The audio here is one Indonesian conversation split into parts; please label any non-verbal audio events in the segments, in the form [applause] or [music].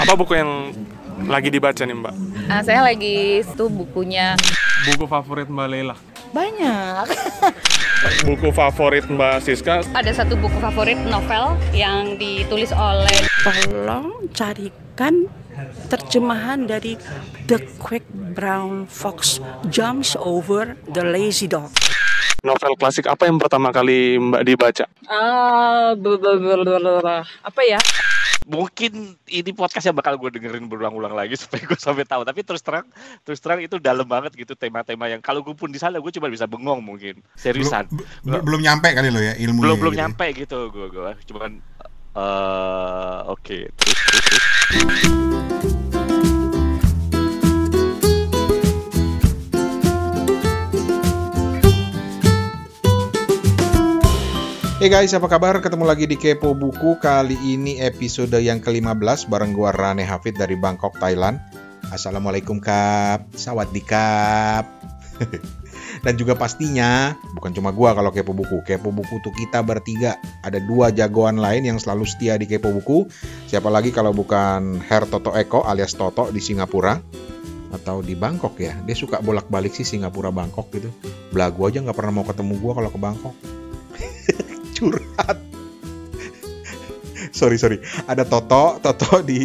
Apa buku yang lagi dibaca nih Mbak? Uh, saya lagi itu bukunya Buku favorit Mbak Leila? banyak. [laughs] Buku favorit Mbak Siska? Ada satu buku favorit novel yang ditulis oleh Tolong carikan terjemahan dari The Quick Brown Fox Jumps Over the Lazy Dog. Novel klasik apa yang pertama kali Mbak dibaca? Ah, apa ya? Mungkin ini podcastnya bakal gue dengerin berulang-ulang lagi [laughs] supaya gue sampai tahu tapi terus terang terus terang itu dalam banget gitu tema-tema yang kalau gue pun di sana gue cuma bisa bengong mungkin seriusan belum, belum, belum nyampe kali lo ya ilmu belum belum gitu ya? nyampe gitu gue gue cuman uh, oke okay. terus terus terus Hey guys, apa kabar? Ketemu lagi di Kepo Buku. Kali ini episode yang ke-15 bareng gua Rane Hafid dari Bangkok, Thailand. Assalamualaikum Kap. Sawadee Kap. [laughs] Dan juga pastinya, bukan cuma gua kalau Kepo Buku. Kepo Buku tuh kita bertiga. Ada dua jagoan lain yang selalu setia di Kepo Buku. Siapa lagi kalau bukan Her Toto Eko alias Toto di Singapura atau di Bangkok ya. Dia suka bolak-balik sih Singapura Bangkok gitu. Belagu aja nggak pernah mau ketemu gua kalau ke Bangkok [laughs] curhat. sorry sorry, ada Toto, Toto di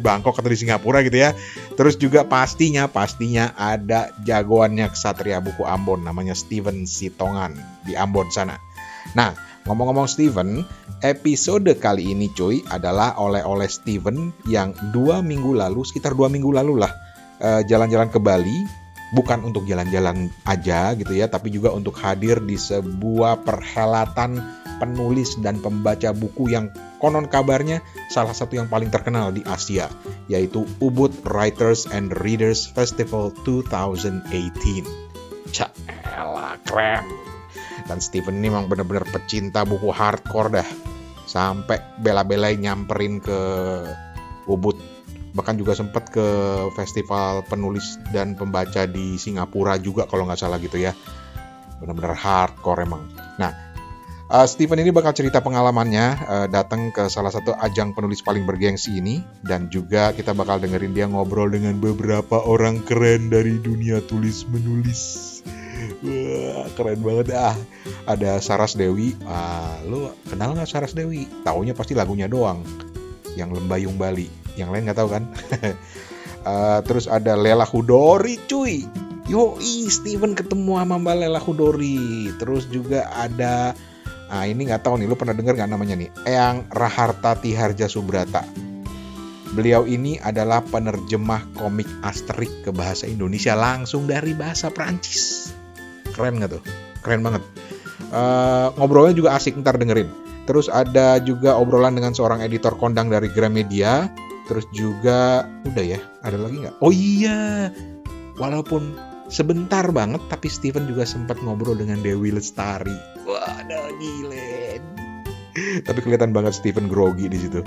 Bangkok atau di Singapura gitu ya. Terus juga pastinya pastinya ada jagoannya Kesatria Buku Ambon namanya Steven Sitongan di Ambon sana. Nah ngomong-ngomong Steven, episode kali ini cuy adalah oleh-oleh Steven yang dua minggu lalu, sekitar dua minggu lalu lah, eh, jalan-jalan ke Bali bukan untuk jalan-jalan aja gitu ya, tapi juga untuk hadir di sebuah perhelatan penulis dan pembaca buku yang konon kabarnya salah satu yang paling terkenal di Asia, yaitu Ubud Writers and Readers Festival 2018. Cak, keren. Dan Steven ini memang benar-benar pecinta buku hardcore dah. Sampai bela-belain nyamperin ke Ubud bahkan juga sempat ke festival penulis dan pembaca di Singapura juga kalau nggak salah gitu ya benar-benar hardcore emang nah uh, Steven ini bakal cerita pengalamannya uh, datang ke salah satu ajang penulis paling bergengsi ini dan juga kita bakal dengerin dia ngobrol dengan beberapa orang keren dari dunia tulis menulis Wah, keren banget ah. Ada Saras Dewi. Ah, lu kenal nggak Saras Dewi? Taunya pasti lagunya doang. Yang Lembayung Bali yang lain nggak tahu kan uh, [laughs] terus ada Lela Hudori cuy Yoi, Steven ketemu sama Mbak Lela Hudori. Terus juga ada, nah ini nggak tahu nih, lu pernah dengar nggak namanya nih? Eyang Raharta Tiharja Subrata. Beliau ini adalah penerjemah komik Asterix ke bahasa Indonesia langsung dari bahasa Prancis. Keren nggak tuh? Keren banget. Uh, ngobrolnya juga asik, ntar dengerin. Terus ada juga obrolan dengan seorang editor kondang dari Gramedia. Terus juga udah ya, ada lagi nggak? Oh iya, walaupun sebentar banget, tapi Steven juga sempat ngobrol dengan Dewi Lestari. Waduh, gile. Tapi kelihatan banget Steven grogi di situ.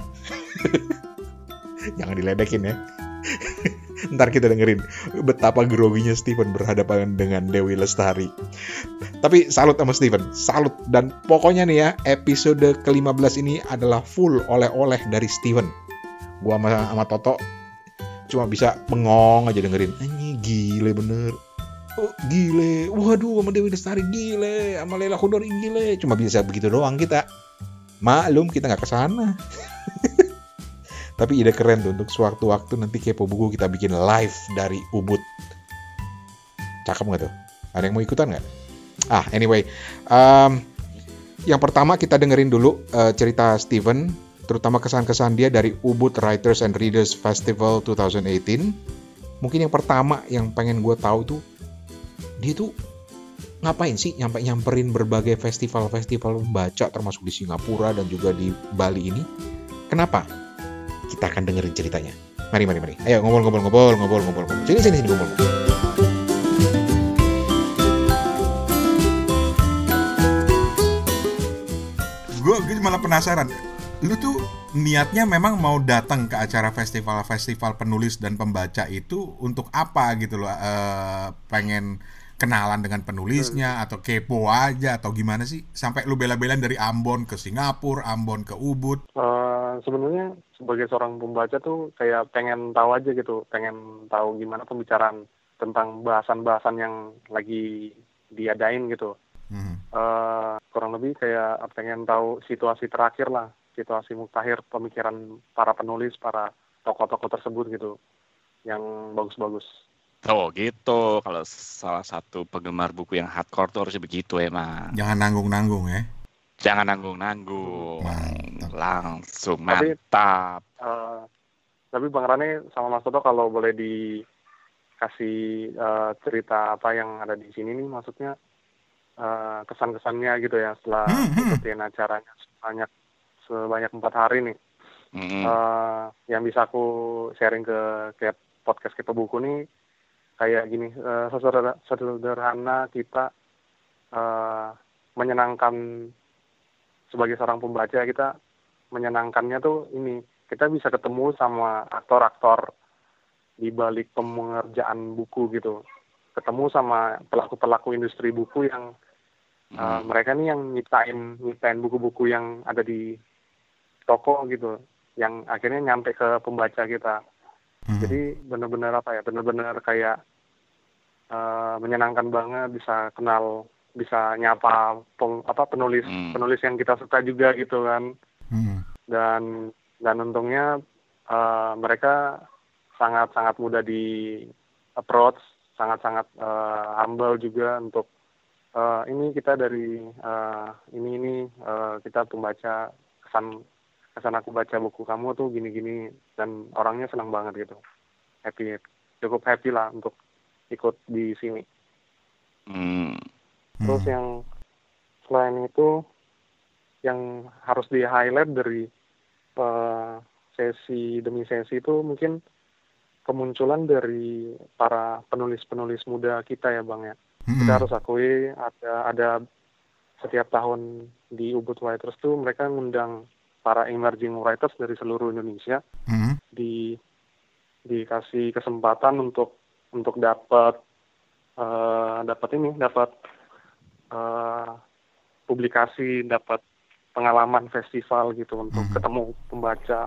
[laughs] Jangan diledekin ya. [laughs] Ntar kita dengerin betapa groginya Steven berhadapan dengan Dewi Lestari. Tapi salut sama Steven, salut. Dan pokoknya nih ya, episode ke-15 ini adalah full oleh-oleh dari Steven gua sama, sama Toto cuma bisa bengong aja dengerin. Ini gile bener. Oh, gile. Waduh sama Dewi Lestari gile. Sama Lela Khudori gile. Cuma bisa begitu doang kita. Maklum kita nggak ke sana [laughs] tapi ide keren tuh untuk sewaktu-waktu nanti kepo buku kita bikin live dari Ubud. Cakep nggak tuh? Ada yang mau ikutan nggak? Ah anyway um, yang pertama kita dengerin dulu uh, cerita Steven terutama kesan-kesan dia dari Ubud Writers and Readers Festival 2018. Mungkin yang pertama yang pengen gue tahu tuh, dia tuh ngapain sih nyampe nyamperin berbagai festival-festival membaca termasuk di Singapura dan juga di Bali ini? Kenapa? Kita akan dengerin ceritanya. Mari, mari, mari. Ayo ngobrol-ngobrol-ngobrol, ngobrol-ngobrol. Sini, sini, sini, ngobrol. Gue malah penasaran lu tuh niatnya memang mau datang ke acara festival-festival penulis dan pembaca itu untuk apa gitu loh e, pengen kenalan dengan penulisnya atau kepo aja atau gimana sih sampai lu bela-belain dari Ambon ke Singapura, Ambon ke Ubud? Uh, sebenarnya sebagai seorang pembaca tuh kayak pengen tahu aja gitu, pengen tahu gimana pembicaraan tentang bahasan-bahasan yang lagi diadain gitu. Hmm. Eh, kurang lebih kayak pengen tahu situasi terakhir lah, situasi mutakhir pemikiran para penulis, para tokoh-tokoh tersebut gitu, yang bagus-bagus. Oh gitu. Kalau salah satu penggemar buku yang hardcore tuh harusnya begitu emang. Jangan nanggung-nanggung ya. Jangan nanggung-nanggung. Mantap. Langsung Tapi- mantap. Eh, tapi Bang Rane sama Mas Toto kalau boleh dikasih eh, cerita apa yang ada di sini nih, maksudnya eh, kesan-kesannya gitu ya setelah Hmm, hmm. ikutin acaranya sebanyak sebanyak empat hari nih. Mm-mm. Eh, yang bisa aku sharing ke ke podcast kita buku nih kayak gini sesederhana, sederhana kita eh, menyenangkan sebagai seorang pembaca kita menyenangkannya tuh ini kita bisa ketemu sama aktor-aktor di balik pengerjaan buku gitu ketemu sama pelaku-pelaku industri buku yang Hmm. eh, mereka nih yang nyiptain nyiptain buku-buku yang ada di toko gitu yang akhirnya nyampe ke pembaca kita Hmm. jadi benar-benar apa ya benar-benar kayak eh, menyenangkan banget bisa kenal bisa nyapa peng- apa penulis Hmm. penulis yang kita suka juga gitu kan Hmm. dan dan untungnya eh, mereka sangat sangat mudah di approach sangat sangat eh, humble juga untuk eh, ini kita dari eh, ini ini eh, kita pembaca kesan kesan aku baca buku kamu tuh gini gini dan orangnya senang banget gitu happy cukup happy lah untuk ikut di sini Hmm. Terus Hmm. yang selain itu yang harus di highlight dari eh, sesi demi sesi itu mungkin kemunculan dari para penulis-penulis muda kita ya bang ya. Hmm. Kita harus akui ada ada setiap tahun di Ubud Writers tuh mereka ngundang para emerging writers dari seluruh Indonesia Hmm. di dikasih kesempatan untuk untuk dapat eh, dapat ini dapat eh, publikasi dapat pengalaman festival gitu untuk Hmm. ketemu pembaca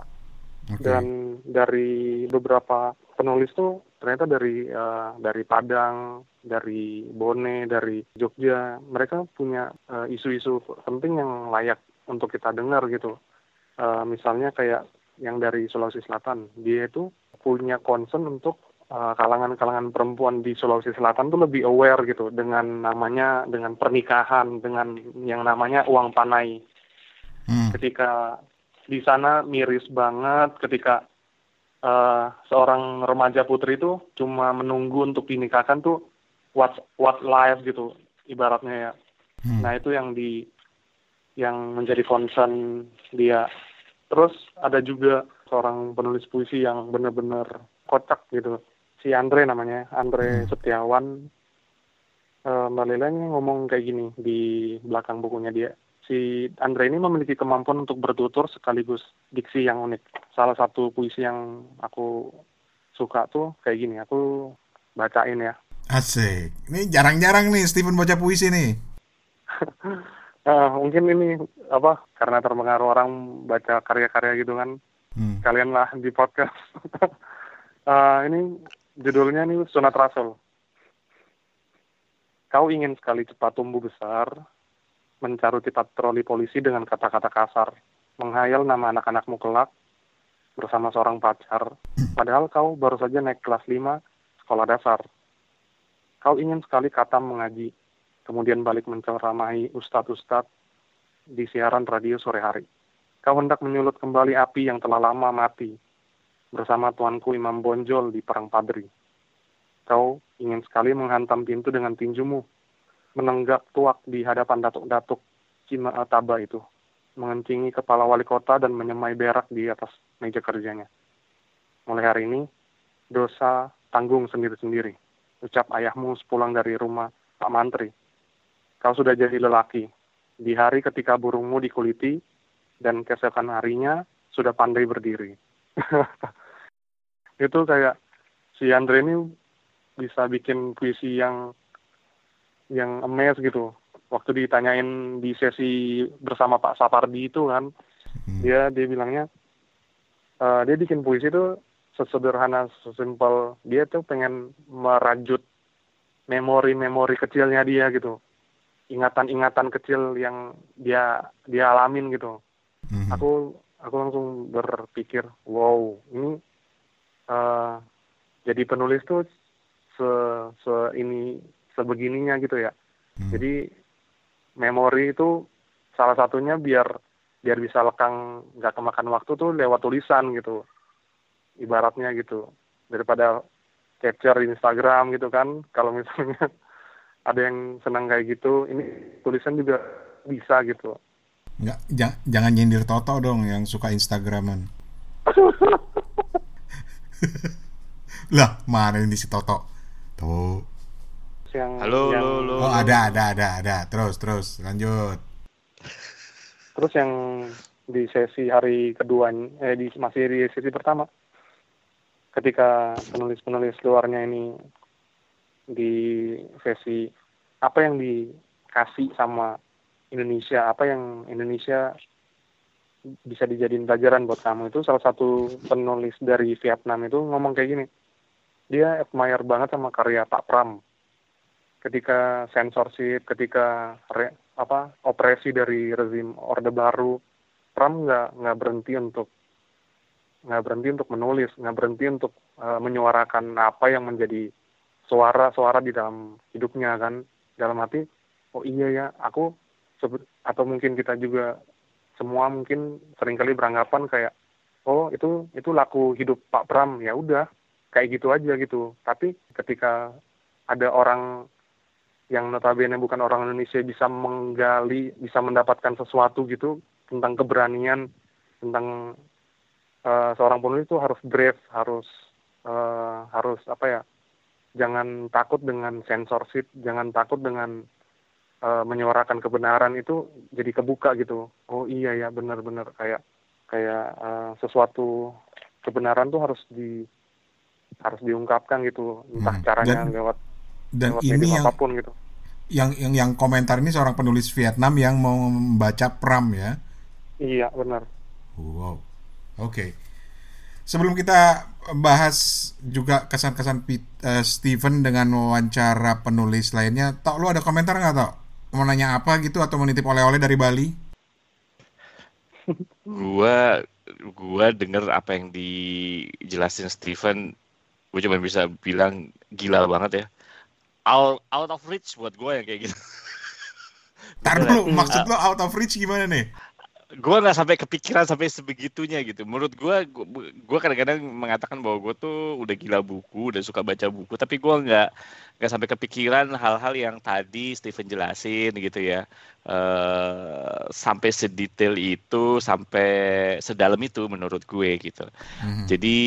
Oke. dan dari beberapa penulis tuh ternyata dari eh, dari Padang dari Bone dari Jogja mereka punya eh, isu-isu penting yang layak untuk kita dengar gitu Eh, misalnya kayak yang dari Sulawesi Selatan dia itu punya concern untuk eh, kalangan-kalangan perempuan di Sulawesi Selatan tuh lebih aware gitu dengan namanya dengan pernikahan dengan yang namanya uang panai Hmm. ketika di sana miris banget ketika eh, seorang remaja putri itu cuma menunggu untuk dinikahkan tuh what what life gitu ibaratnya ya Hmm. Nah itu yang di yang menjadi concern dia. Terus ada juga seorang penulis puisi yang benar-benar kocak gitu. Si Andre namanya, Andre Hmm. Setiawan. Eh, Mbak Lela ini ngomong kayak gini di belakang bukunya dia. Si Andre ini memiliki kemampuan untuk bertutur sekaligus diksi yang unik. Salah satu puisi yang aku suka tuh kayak gini. Aku bacain ya. Asik. Ini jarang-jarang nih Steven baca puisi nih. [laughs] Eh, mungkin ini apa karena terpengaruh orang baca karya-karya gitu kan. Hmm. kalian lah di podcast. [laughs] Eh, ini judulnya nih Sunat Rasul. Kau ingin sekali cepat tumbuh besar mencaruti patroli polisi dengan kata-kata kasar menghayal nama anak-anakmu kelak bersama seorang pacar padahal kau baru saja naik kelas 5 sekolah dasar. Kau ingin sekali kata mengaji kemudian balik menceramahi ustadz-ustadz di siaran radio sore hari. Kau hendak menyulut kembali api yang telah lama mati bersama tuanku Imam Bonjol di Perang Padri. Kau ingin sekali menghantam pintu dengan tinjumu, menenggak tuak di hadapan datuk-datuk Cima Taba itu, mengencingi kepala wali kota dan menyemai berak di atas meja kerjanya. Mulai hari ini, dosa tanggung sendiri-sendiri, ucap ayahmu sepulang dari rumah Pak Mantri. Kau sudah jadi lelaki. Di hari ketika burungmu dikuliti, dan keesokan harinya sudah pandai berdiri. [laughs] itu kayak si Andre ini bisa bikin puisi yang yang emes gitu. Waktu ditanyain di sesi bersama Pak Sapardi itu kan, Hmm. dia dia bilangnya eh, dia bikin puisi itu sesederhana sesimpel dia tuh pengen merajut memori-memori kecilnya dia gitu ingatan-ingatan kecil yang dia dia alamin gitu Mhm. aku aku langsung berpikir wow ini eh, jadi penulis tuh se se ini sebegininya gitu ya Hmm. jadi memori itu salah satunya biar biar bisa lekang nggak kemakan waktu tuh lewat tulisan gitu ibaratnya gitu daripada capture di Instagram gitu kan kalau misalnya ada yang senang kayak gitu ini tulisan juga bisa gitu Nggak, ja- jangan nyindir Toto dong yang suka Instagraman. [laughs] lah, mana ini si Toto? Tuh. Yang Halo, yang, halo, halo. Oh, ada, ada, ada, ada. Terus, terus, lanjut. terus yang di sesi hari kedua eh di masih di sesi pertama ketika penulis-penulis luarnya ini di sesi apa yang dikasih sama Indonesia apa yang Indonesia bisa dijadiin pelajaran buat kamu. Itu salah satu penulis dari Vietnam itu ngomong kayak gini dia admire banget sama karya Pak Pram. Ketika censorship ketika re- apa operasi dari rezim Orde Baru Pram nggak nggak berhenti untuk nggak berhenti untuk menulis nggak berhenti untuk eh, menyuarakan apa yang menjadi suara-suara di dalam hidupnya kan. Dalam hati oh iya ya aku atau mungkin kita juga semua mungkin sering kali beranggapan kayak oh itu itu laku hidup Pak Pram ya udah kayak gitu aja gitu. Tapi ketika ada orang yang notabene bukan orang Indonesia bisa menggali bisa mendapatkan sesuatu gitu tentang keberanian tentang eh, seorang penulis itu harus brave harus eh, harus apa ya jangan takut dengan censorship jangan takut dengan eh, menyuarakan kebenaran itu jadi kebuka gitu oh iya ya benar-benar kayak kayak eh, sesuatu kebenaran tuh harus di harus diungkapkan gitu entah Hmm. caranya Dan- lewat Dan lewat ini yang, apa pun gitu yang yang yang komentar ini seorang penulis Vietnam yang mau membaca Pram ya. iya benar Wow. Oke. Sebelum kita bahas juga kesan-kesan eh, Steven dengan wawancara penulis lainnya, Tok lu ada komentar nggak Tok? Mau nanya apa gitu atau mau nitip oleh-oleh dari Bali? gua gua denger apa yang dijelasin Steven gue cuma bisa bilang gila banget ya out out of reach buat gue yang kayak gitu Tar dulu, maksud lo out of reach gimana nih? Gue nggak sampai kepikiran sampai sebegitunya gitu. Menurut gue gue kadang-kadang mengatakan bahwa gue tuh udah gila buku udah suka baca buku tapi gue nggak nggak sampai kepikiran hal-hal yang tadi Steven jelasin gitu ya. Eh sampai sedetail itu sampai sedalam itu menurut gue gitu. Mhm. jadi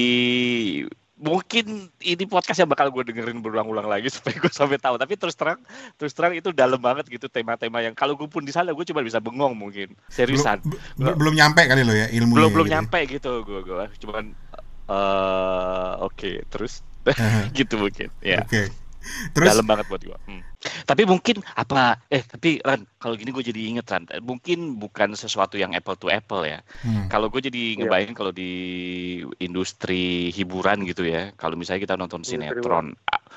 mungkin ini podcast yang bakal gue dengerin berulang-ulang lagi [laughs] supaya gue sampai tahu. Tapi terus terang, terus terang itu dalam banget gitu tema-tema yang kalau gue pun di sana gue cuma bisa bengong mungkin. Seriusan. Belum, belum, belum nyampe kali lo ya ilmunya. belum belum gitu ya. nyampe gitu gue gue cuman eh oke terus [laughs] gitu mungkin ya Oke. Terus dalam banget buat gue Hmm. Tapi mungkin apa eh tapi Ran kalau gini gue jadi inget Ran. Mungkin bukan sesuatu yang apple to apple ya. Hmm, kalau gue jadi Iya. ngebayangin kalau di industri hiburan gitu ya kalau misalnya kita nonton Industri sinetron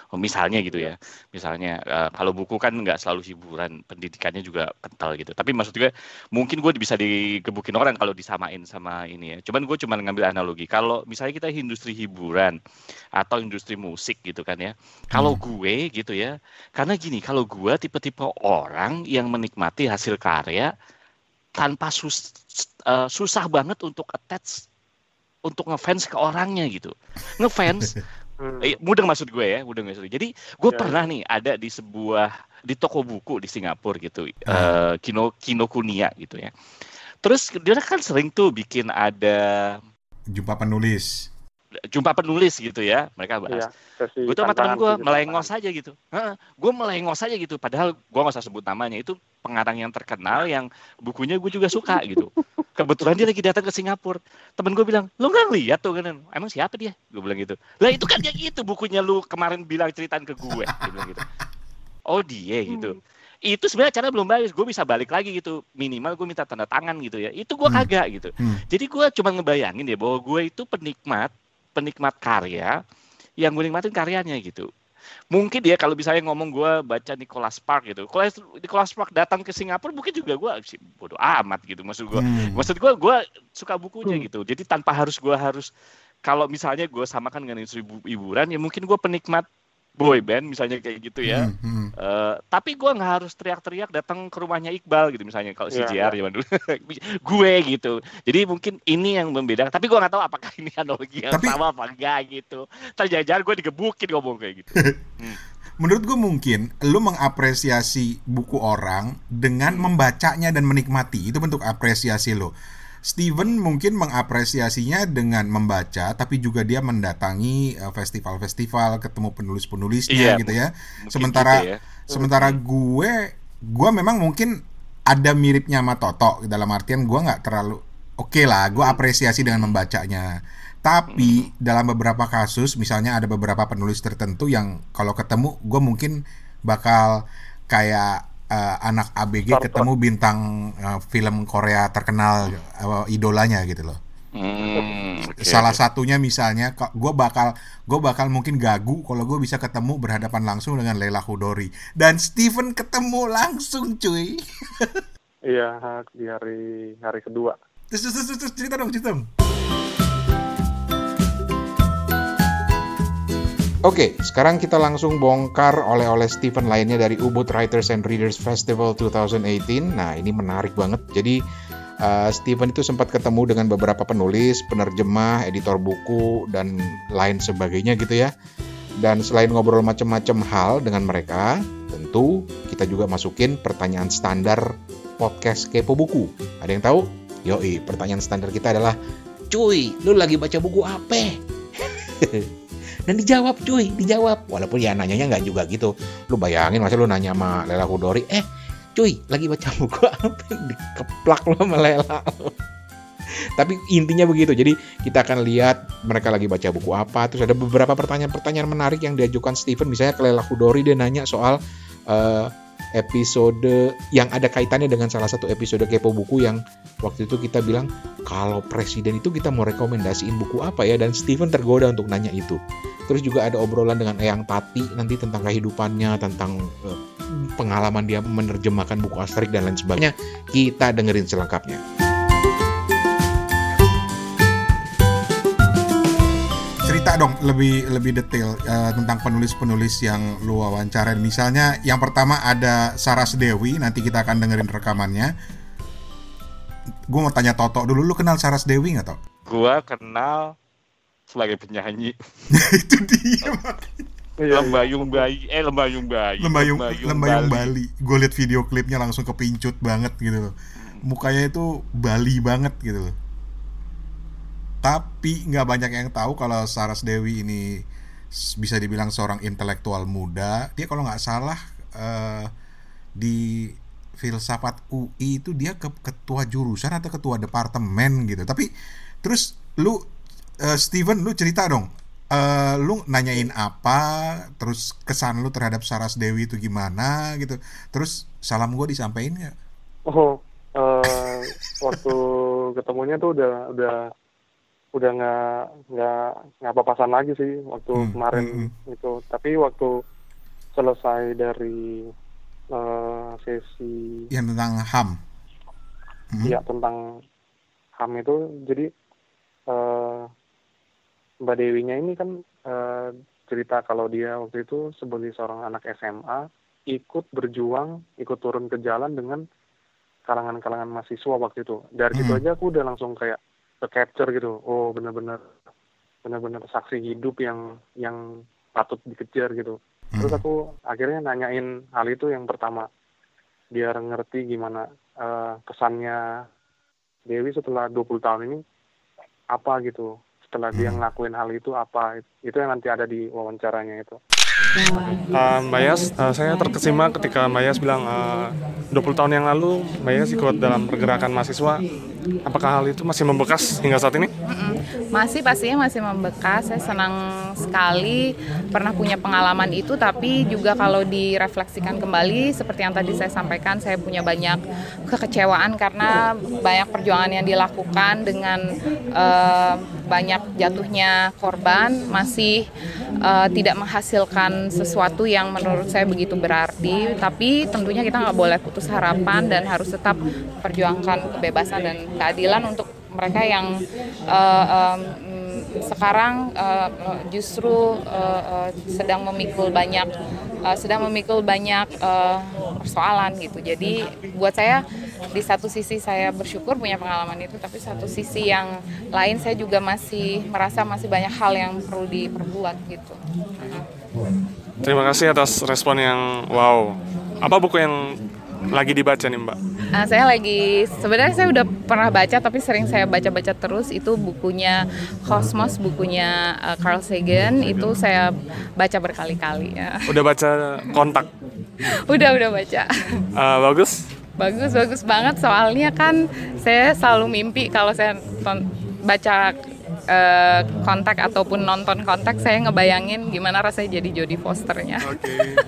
ah, misalnya gitu ya. Misalnya eh, kalau buku kan nggak selalu hiburan pendidikannya juga kental gitu. Tapi maksud gue mungkin gue bisa digebukin orang kalau disamain sama ini ya. Cuman gue cuma ngambil analogi. Kalau misalnya kita industri hiburan atau industri musik gitu kan ya. Kalau gue gitu ya karena gini kalau gue tipe-tipe orang yang menikmati hasil karya tanpa sus- eh, susah banget untuk attach untuk ngefans ke orangnya gitu. Ngefans [laughs] Hmm. Eh, mudeng maksud gue ya, mudeng maksud gue. Jadi gue Ya, pernah nih ada di sebuah di toko buku di Singapura gitu, Hmm. eh, Kino Kinokuniya gitu ya. Terus dia kan sering tuh bikin ada jumpa penulis. Jumpa penulis gitu ya, mereka bahas. Iya, gue tuh sama temen gue sesi melengos aja gitu. Gue melengos aja gitu. Padahal gue gak usah sebut namanya. Itu pengarang yang terkenal yang bukunya gue juga suka gitu. [laughs] Kebetulan dia lagi datang ke Singapura. Temen gue bilang, lu nggak lihat tuh kan? Emang siapa dia? Gue bilang gitu. Lah itu kan yang itu bukunya lu kemarin bilang ceritain ke gue. Bilang gitu. Oh dia gitu. itu sebenarnya cara belum bagus gue bisa balik lagi gitu minimal gue minta tanda tangan gitu ya itu gue Hmm. kagak gitu Hmm. jadi gue cuma ngebayangin ya bahwa gue itu penikmat penikmat karya yang gue nikmatin karyanya gitu mungkin dia kalau misalnya ngomong gue baca Nicholas Spark gitu kalau Nicholas Spark datang ke Singapura mungkin juga gue bodoh amat gitu maksud gue Hmm. maksud gue gue suka bukunya Hmm. gitu jadi tanpa harus gue harus kalau misalnya gue samakan dengan industri hibu- hiburan ya mungkin gue penikmat boy band misalnya kayak gitu ya. Hmm, hmm. Eh, tapi gue nggak harus teriak-teriak datang ke rumahnya Iqbal gitu misalnya kalau Iya, CJR zaman dulu. [laughs] Gue gitu. Jadi mungkin ini yang membedakan tapi gue nggak tahu apakah ini analogi yang Tapi- sama apa enggak gitu. Terjajar gue digebukin ngomong kayak gitu. [laughs] Menurut gue mungkin lu mengapresiasi buku orang dengan Hmm. membacanya dan menikmati. Itu bentuk apresiasi lo. Steven mungkin mengapresiasinya dengan membaca, tapi juga dia mendatangi eh, festival-festival, ketemu penulis-penulisnya Iya, gitu ya. Mungkin Sementara gitu ya. sementara gue, gue memang mungkin ada miripnya sama Toto dalam artian gue nggak terlalu oke lah, gue apresiasi dengan membacanya. Tapi dalam beberapa kasus, misalnya ada beberapa penulis tertentu yang kalau ketemu, gue mungkin bakal kayak eh, anak ABG Star ketemu bintang eh, film Korea terkenal, eh, idolanya gitu loh. Hmm, oke. Salah satunya misalnya, gue bakal gue bakal mungkin gagu kalau gue bisa ketemu berhadapan langsung dengan Leila Hudori dan Steven ketemu langsung, cuy. [laughs] Iya, di hari hari kedua. Terus, terus, terus, terus cerita dong, cerita dong. Oke, sekarang kita langsung bongkar oleh-oleh Stephen lainnya dari Ubud Writers and Readers Festival 2018. Nah, ini menarik banget. Jadi, uh, Stephen itu sempat ketemu dengan beberapa penulis, penerjemah, editor buku, dan lain sebagainya gitu ya. Dan selain ngobrol macam-macam hal dengan mereka, tentu kita juga masukin pertanyaan standar podcast Kepo Buku. Ada yang tahu? Yoi, pertanyaan standar kita adalah, Cuy, lu lagi baca buku apa? [laughs] Dan dijawab cuy, dijawab. Walaupun ya nanyanya nggak juga gitu. Lu bayangin masa lu nanya sama Lela Hudori, eh cuy lagi baca buku apa? [laughs] Dikeplak lu sama Lela. Tapi intinya begitu. Jadi kita akan lihat mereka lagi baca buku apa. Terus ada beberapa pertanyaan-pertanyaan menarik yang diajukan Steven. Misalnya ke Lela Hudori dia nanya soal eh, episode yang ada kaitannya dengan salah satu episode kepo buku yang waktu itu kita bilang kalau presiden itu kita mau rekomendasiin buku apa ya dan Steven tergoda untuk nanya itu. Terus juga ada obrolan dengan Eyang Tati nanti tentang kehidupannya, tentang eh, pengalaman dia menerjemahkan buku Asterix dan lain sebagainya. Kita dengerin selengkapnya. Cerita dong lebih lebih detail eh, tentang penulis-penulis yang lu wawancarai. Misalnya yang pertama ada Saras Dewi, nanti kita akan dengerin rekamannya. Gue mau tanya Toto dulu, lu kenal Saras Dewi nggak Tok? gue kenal sebagai penyanyi [laughs] Itu dia. Iya, lembayung bayi eh lembayung bayi Lembayung Lembayung Bali. Gue liat video klipnya langsung kepincut banget gitu loh. Mukanya itu Bali banget gitu loh. Tapi nggak banyak yang tahu kalau Saras Dewi ini bisa dibilang seorang intelektual muda. Dia kalau nggak salah eh, di filsafat UI itu dia ke ketua jurusan atau ketua departemen gitu. Tapi terus lu eh, Steven lu cerita dong. Eh, lu nanyain apa, terus kesan lu terhadap Saras Dewi itu gimana gitu. Terus salam gue disampaikan nggak? Oh, eh, [laughs] waktu ketemunya tuh udah udah udah nggak nggak nggak papasan lagi sih waktu Hmm, kemarin hmm, itu. Tapi waktu selesai dari eh, sesi Yang tentang HAM. Hmm? ya tentang HAM itu, jadi eh, Mbak Dewinya ini kan eh, cerita kalau dia waktu itu sebagai seorang anak SMA ikut berjuang, ikut turun ke jalan dengan kalangan-kalangan mahasiswa waktu itu. Dari situ Hmm. aja aku udah langsung kayak ke capture gitu. Oh, benar-benar benar-benar saksi hidup yang yang patut dikejar gitu. Terus Hmm. aku akhirnya nanyain hal itu yang pertama biar ngerti gimana eh, kesannya Dewi setelah 20 tahun ini apa gitu setelah dia ngelakuin hal itu apa itu yang nanti ada di wawancaranya itu Uh, Mbak uh, saya terkesima ketika Mbak Yas bilang uh, 20 tahun yang lalu Mbak Yas ikut dalam pergerakan mahasiswa. Apakah hal itu masih membekas hingga saat ini? Masih pastinya masih membekas. Saya senang sekali pernah punya pengalaman itu, tapi juga kalau direfleksikan kembali seperti yang tadi saya sampaikan, saya punya banyak kekecewaan karena banyak perjuangan yang dilakukan dengan uh, banyak jatuhnya korban masih uh, tidak menghasilkan sesuatu yang menurut saya begitu berarti. Tapi tentunya kita nggak boleh putus harapan dan harus tetap perjuangkan kebebasan dan keadilan untuk mereka yang uh, um, sekarang uh, justru uh, uh, sedang memikul banyak uh, sedang memikul banyak uh, persoalan gitu. Jadi buat saya di satu sisi saya bersyukur punya pengalaman itu, tapi satu sisi yang lain saya juga masih merasa masih banyak hal yang perlu diperbuat gitu. Terima kasih atas respon yang wow. Apa buku yang lagi dibaca nih Mbak? Uh, saya lagi sebenarnya saya udah pernah baca tapi sering saya baca-baca terus itu bukunya Cosmos bukunya uh, Carl Sagan itu saya baca berkali-kali ya. Udah baca kontak? [laughs] udah udah baca. Uh, bagus? Bagus bagus banget soalnya kan saya selalu mimpi kalau saya baca uh, kontak ataupun nonton kontak saya ngebayangin gimana rasanya jadi Jodie Fosternya. Oke. Okay. [laughs]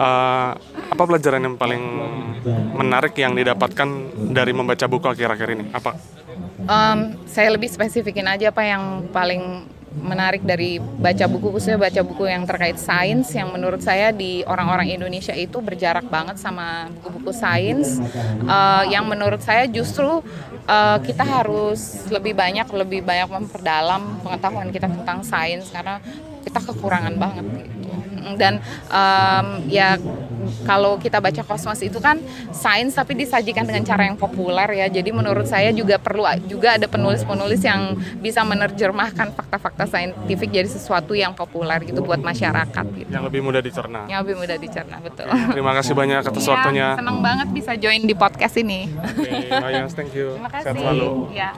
Uh, apa pelajaran yang paling menarik yang didapatkan dari membaca buku akhir-akhir ini? Apa? Um, saya lebih spesifikin aja apa yang paling menarik dari baca buku khususnya baca buku yang terkait sains yang menurut saya di orang-orang Indonesia itu berjarak banget sama buku-buku sains. Uh, yang menurut saya justru uh, kita harus lebih banyak lebih banyak memperdalam pengetahuan kita tentang sains karena kita kekurangan banget. gitu dan um, ya kalau kita baca kosmos itu kan sains tapi disajikan dengan cara yang populer ya. Jadi menurut saya juga perlu juga ada penulis-penulis yang bisa menerjemahkan fakta-fakta saintifik jadi sesuatu yang populer gitu buat masyarakat gitu. Yang lebih mudah dicerna. Yang lebih mudah dicerna, betul. Terima kasih banyak atas ya, waktunya. Senang banget bisa join di podcast ini. Oke, okay, thank you. Terima kasih. Sehat selalu. Ya.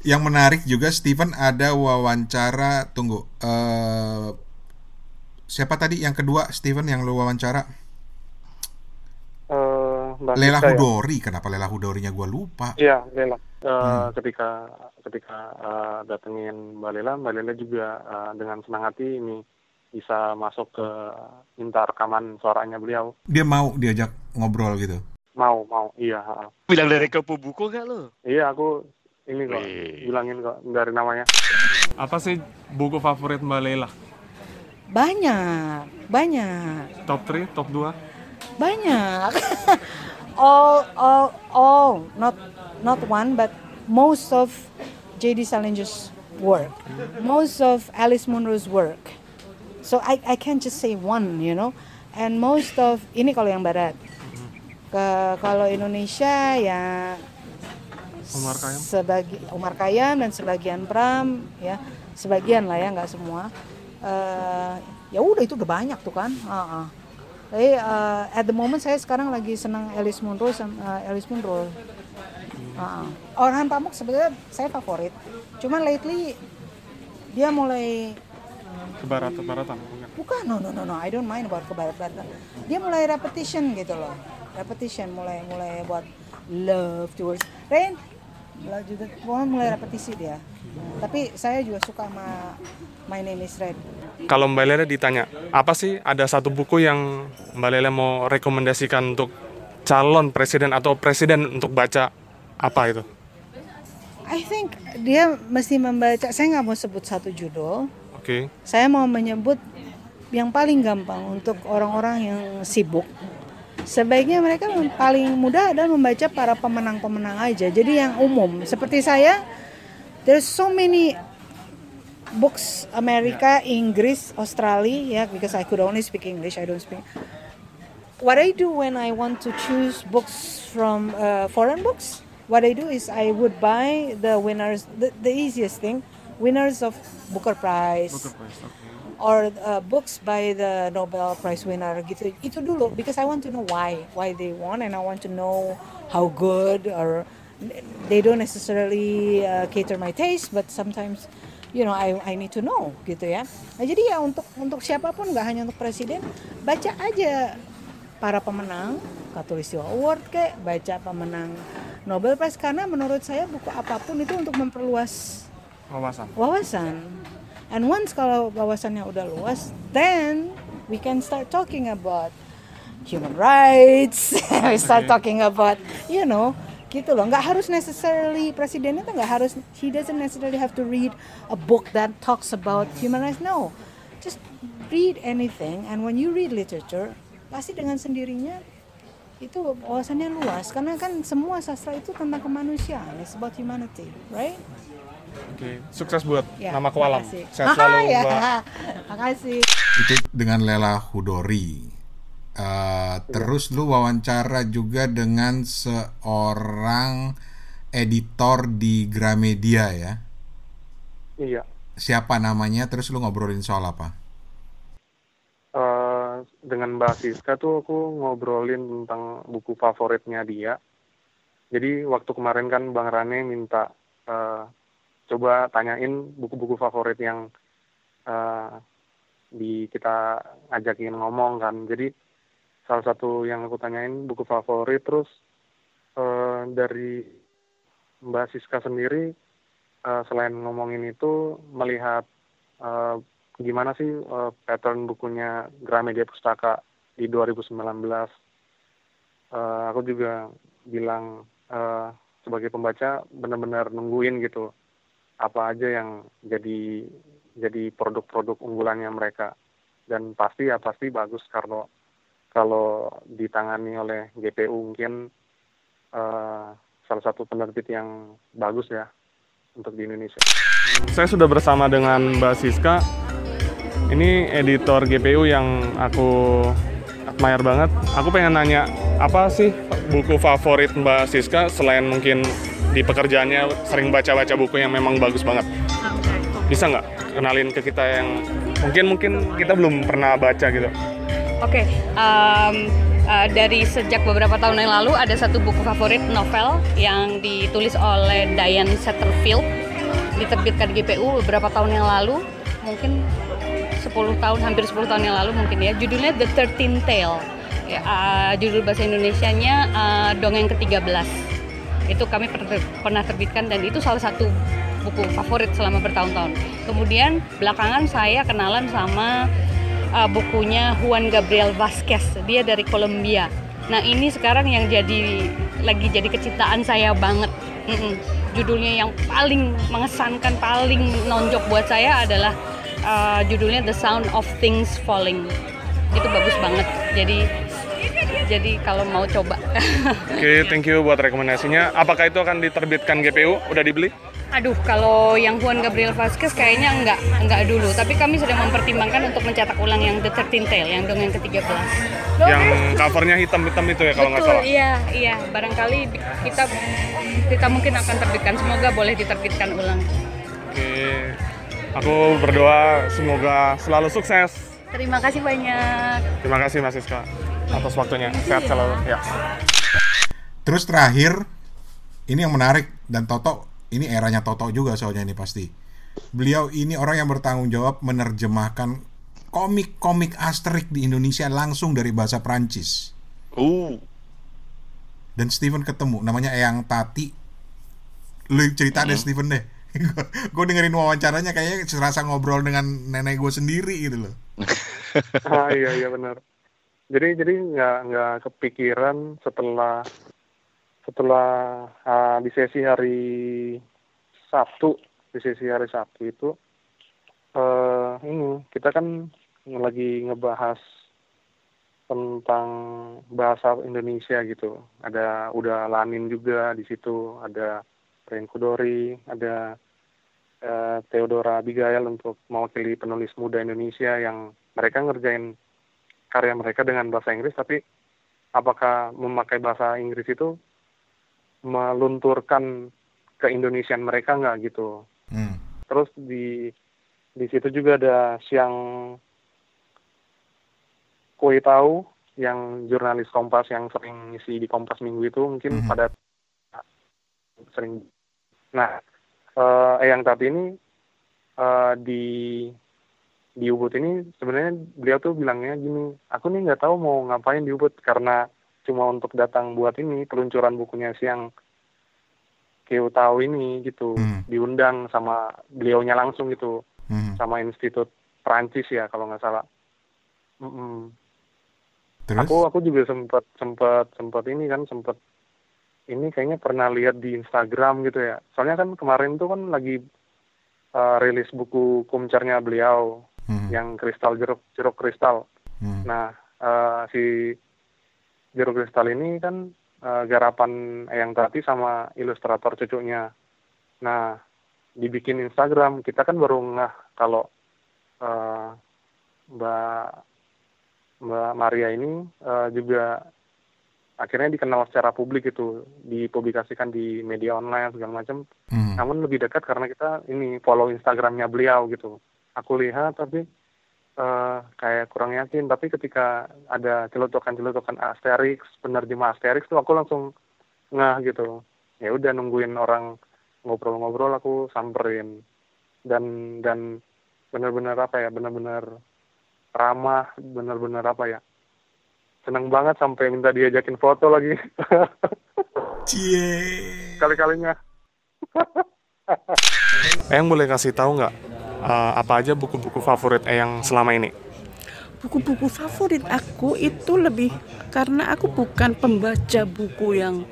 Yang menarik juga Steven ada wawancara tunggu uh, siapa tadi yang kedua Steven yang lu wawancara? Uh, Lela ya. Hudori, ya? kenapa Lela Hudorinya gue lupa? Iya, Lela. Uh, hmm. Ketika ketika uh, datengin Mbak Lela, Mbak Lela juga uh, dengan senang hati ini bisa masuk ke minta rekaman suaranya beliau. Dia mau diajak ngobrol gitu? Mau, mau, iya. Bilang dari ke buku gak lo? Iya, aku ini kok, Wee. bilangin kok dari namanya. Apa sih buku favorit Mbak Lela? Banyak, banyak. Top 3, top 2? Banyak. [laughs] all, all, all, not, not one, but most of J.D. Salinger's work, most of Alice Munro's work. So I, I can't just say one, you know. And most of ini kalau yang barat. Ke kalau Indonesia ya Umar Kayam. Sebagi Umar Kayam dan sebagian Pram ya, sebagian lah ya nggak semua uh, ya udah itu udah banyak tuh kan. Uh -uh. Tapi uh, at the moment saya sekarang lagi senang Alice Munro sama uh, Alice Munro. Uh, Orhan Pamuk sebenarnya saya favorit. Cuman lately dia mulai ke barat baratan bukan? No no no no I don't mind about ke barat dia mulai repetition gitu loh. Repetition mulai mulai buat love towards Rain. Juga mulai repetisi dia tapi saya juga suka sama My Name is Red kalau Mbak Lele ditanya apa sih ada satu buku yang Mbak Lele mau rekomendasikan untuk calon presiden atau presiden untuk baca apa itu I think dia mesti membaca saya nggak mau sebut satu judul oke okay. saya mau menyebut yang paling gampang untuk orang-orang yang sibuk sebaiknya mereka paling mudah adalah membaca para pemenang-pemenang aja. Jadi yang umum seperti saya, there's so many books Amerika, Inggris, Australia, yeah, because I could only speak English, I don't speak. What I do when I want to choose books from uh, foreign books, what I do is I would buy the winners, the, the easiest thing, winners of Booker Prize. Booker Prize okay or uh, books by the Nobel Prize winner gitu itu dulu because I want to know why why they won and I want to know how good or they don't necessarily uh, cater my taste but sometimes you know I I need to know gitu ya. Nah, jadi ya untuk untuk siapa pun nggak hanya untuk presiden baca aja para pemenang Katulistiwa Award kayak baca pemenang Nobel Prize karena menurut saya buku apa pun itu untuk memperluas Wawasan. wawasan. And once kalau wawasannya udah luas then we can start talking about human rights [laughs] we start talking about you know gitu loh nggak harus necessarily presiden itu nggak harus he doesn't necessarily have to read a book that talks about human rights no just read anything and when you read literature pasti dengan sendirinya itu wawasannya luas karena kan semua sastra itu tentang kemanusiaan it's about humanity right Oke, sukses buat Ya, nama Kualam. makasih. Sehat selalu, [laughs] ya, Mbak. makasih Itu dengan Lela Hudori. Eh, terus lu wawancara juga dengan seorang editor di Gramedia ya. Iya. Siapa namanya? Terus lu ngobrolin soal apa? Eh, dengan Mbak Siska tuh aku ngobrolin tentang buku favoritnya dia. Jadi waktu kemarin kan Bang Rane minta eh, coba tanyain buku-buku favorit yang eh, di kita ajakin ngomong kan. Jadi salah satu yang aku tanyain buku favorit terus eh, dari Mbak Siska sendiri eh, selain ngomongin itu melihat eh, gimana sih eh, pattern bukunya Gramedia Pustaka di 2019 Eh, aku juga bilang eh, sebagai pembaca benar-benar nungguin gitu apa aja yang jadi jadi produk-produk unggulannya mereka. Dan pasti ya pasti bagus kalau kalau ditangani oleh GPU mungkin eh, salah satu penerbit yang bagus ya untuk di Indonesia. Saya sudah bersama dengan Mbak Siska. Ini editor GPU yang aku admire banget. Aku pengen nanya, apa sih buku favorit Mbak Siska selain mungkin di pekerjaannya sering baca-baca buku yang memang bagus banget? Bisa nggak kenalin ke kita yang mungkin mungkin kita belum pernah baca gitu? Oke, em, eh, dari sejak beberapa tahun yang lalu ada satu buku favorit novel yang ditulis oleh Diane Satterfield, diterbitkan di GPU beberapa tahun yang lalu, mungkin 10 tahun, hampir 10 tahun yang lalu mungkin ya. Judulnya The Thirteen Tale. Ya, eh, judul bahasa Indonesianya eh, Dongeng ke-13. Itu kami per- pernah terbitkan dan itu salah satu buku favorit selama bertahun-tahun. Kemudian belakangan saya kenalan sama uh, bukunya Juan Gabriel Vasquez. Dia dari Kolombia. Nah ini sekarang yang jadi lagi jadi kecintaan saya banget. Mm-mm. Judulnya yang paling mengesankan, paling menonjok buat saya adalah uh, judulnya The Sound of Things Falling. Itu bagus banget. Jadi jadi kalau mau coba. [laughs] Oke, thank you buat rekomendasinya. Apakah itu akan diterbitkan GPU? Udah dibeli? Aduh, kalau yang Juan Gabriel Vasquez kayaknya enggak, enggak dulu. Tapi kami sedang mempertimbangkan untuk mencetak ulang yang The Thirteen Tale, yang dongeng ke-13. Yang covernya hitam-hitam itu ya kalau nggak salah. iya, iya. Barangkali kita kita mungkin akan terbitkan. Semoga boleh diterbitkan ulang. Oke, aku berdoa semoga selalu sukses. Terima kasih banyak. Terima kasih Mas Siska atas waktunya. Sehat selalu. Ya. Terus terakhir, ini yang menarik dan Toto, ini eranya Toto juga soalnya ini pasti. Beliau ini orang yang bertanggung jawab menerjemahkan komik-komik Asterix di Indonesia langsung dari bahasa Prancis. Uh, Dan Steven ketemu, namanya Eyang Tati. Lu cerita deh Steven deh. [laughs] gue dengerin wawancaranya kayaknya serasa ngobrol dengan nenek gue sendiri gitu loh. [laughs] ah iya iya benar. Jadi jadi nggak nggak kepikiran setelah setelah ah, di sesi hari Sabtu di sesi hari Sabtu itu eh ini kita kan lagi ngebahas tentang bahasa Indonesia gitu. Ada udah Lanin juga di situ, ada Ren Kudori, ada eh, Theodora Abigail untuk mewakili penulis muda Indonesia yang mereka ngerjain karya mereka dengan bahasa Inggris tapi apakah memakai bahasa Inggris itu melunturkan keindonesian mereka nggak gitu Hmm. terus di di situ juga ada siang kue tahu yang jurnalis Kompas yang sering ngisi di Kompas Minggu itu mungkin Mhm. pada sering. Nah, eh yang tadi ini eh, di di Ubud ini sebenarnya beliau tuh bilangnya gini, aku nih nggak tahu mau ngapain di Ubud karena cuma untuk datang buat ini peluncuran bukunya siang Kyo tahu ini gitu Hmm. diundang sama beliaunya langsung gitu Hmm. sama Institut Prancis ya kalau nggak salah. Mm-mm. Terus? Aku aku juga sempat sempat sempat ini kan sempat ini kayaknya pernah lihat di Instagram gitu ya. Soalnya kan kemarin tuh kan lagi eh, rilis buku kumcernya beliau Hmm. yang kristal jeruk jeruk kristal. Hmm. Nah eh, si jeruk kristal ini kan eh, garapan Eyang Tati sama ilustrator cucunya. Nah dibikin Instagram kita kan baru ngeh kalau eh, Mbak Mbak Maria ini eh, juga akhirnya dikenal secara publik itu dipublikasikan di media online segala macam Hmm. namun lebih dekat karena kita ini follow Instagramnya beliau gitu aku lihat tapi eh, kayak kurang yakin. Tapi ketika ada celotokan-celotokan Asterix penerjemah Asterix tuh aku langsung ngah gitu. Ya udah nungguin orang ngobrol-ngobrol aku samperin. Dan dan benar-benar apa ya benar-benar ramah benar-benar apa ya seneng banget sampai minta diajakin foto lagi. [laughs] Cie. kali-kalinya. Eyang boleh kasih tahu nggak eh, apa aja buku-buku favorit Eyang selama ini? buku-buku favorit aku itu lebih karena aku bukan pembaca buku yang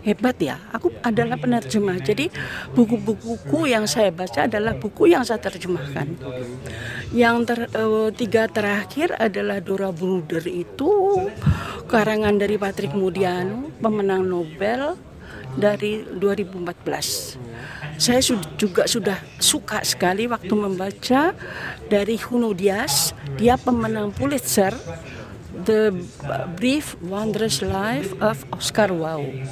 hebat ya. Aku adalah penerjemah. Jadi buku-bukuku yang saya baca adalah buku yang saya terjemahkan. Yang ter, eh, tiga terakhir adalah Dora Bruder itu karangan dari Patrick Mudiano, pemenang Nobel dari 2014. Saya juga sudah suka sekali waktu membaca dari Huno Dias, dia pemenang Pulitzer, The Brief Wondrous Life of Oscar Wilde.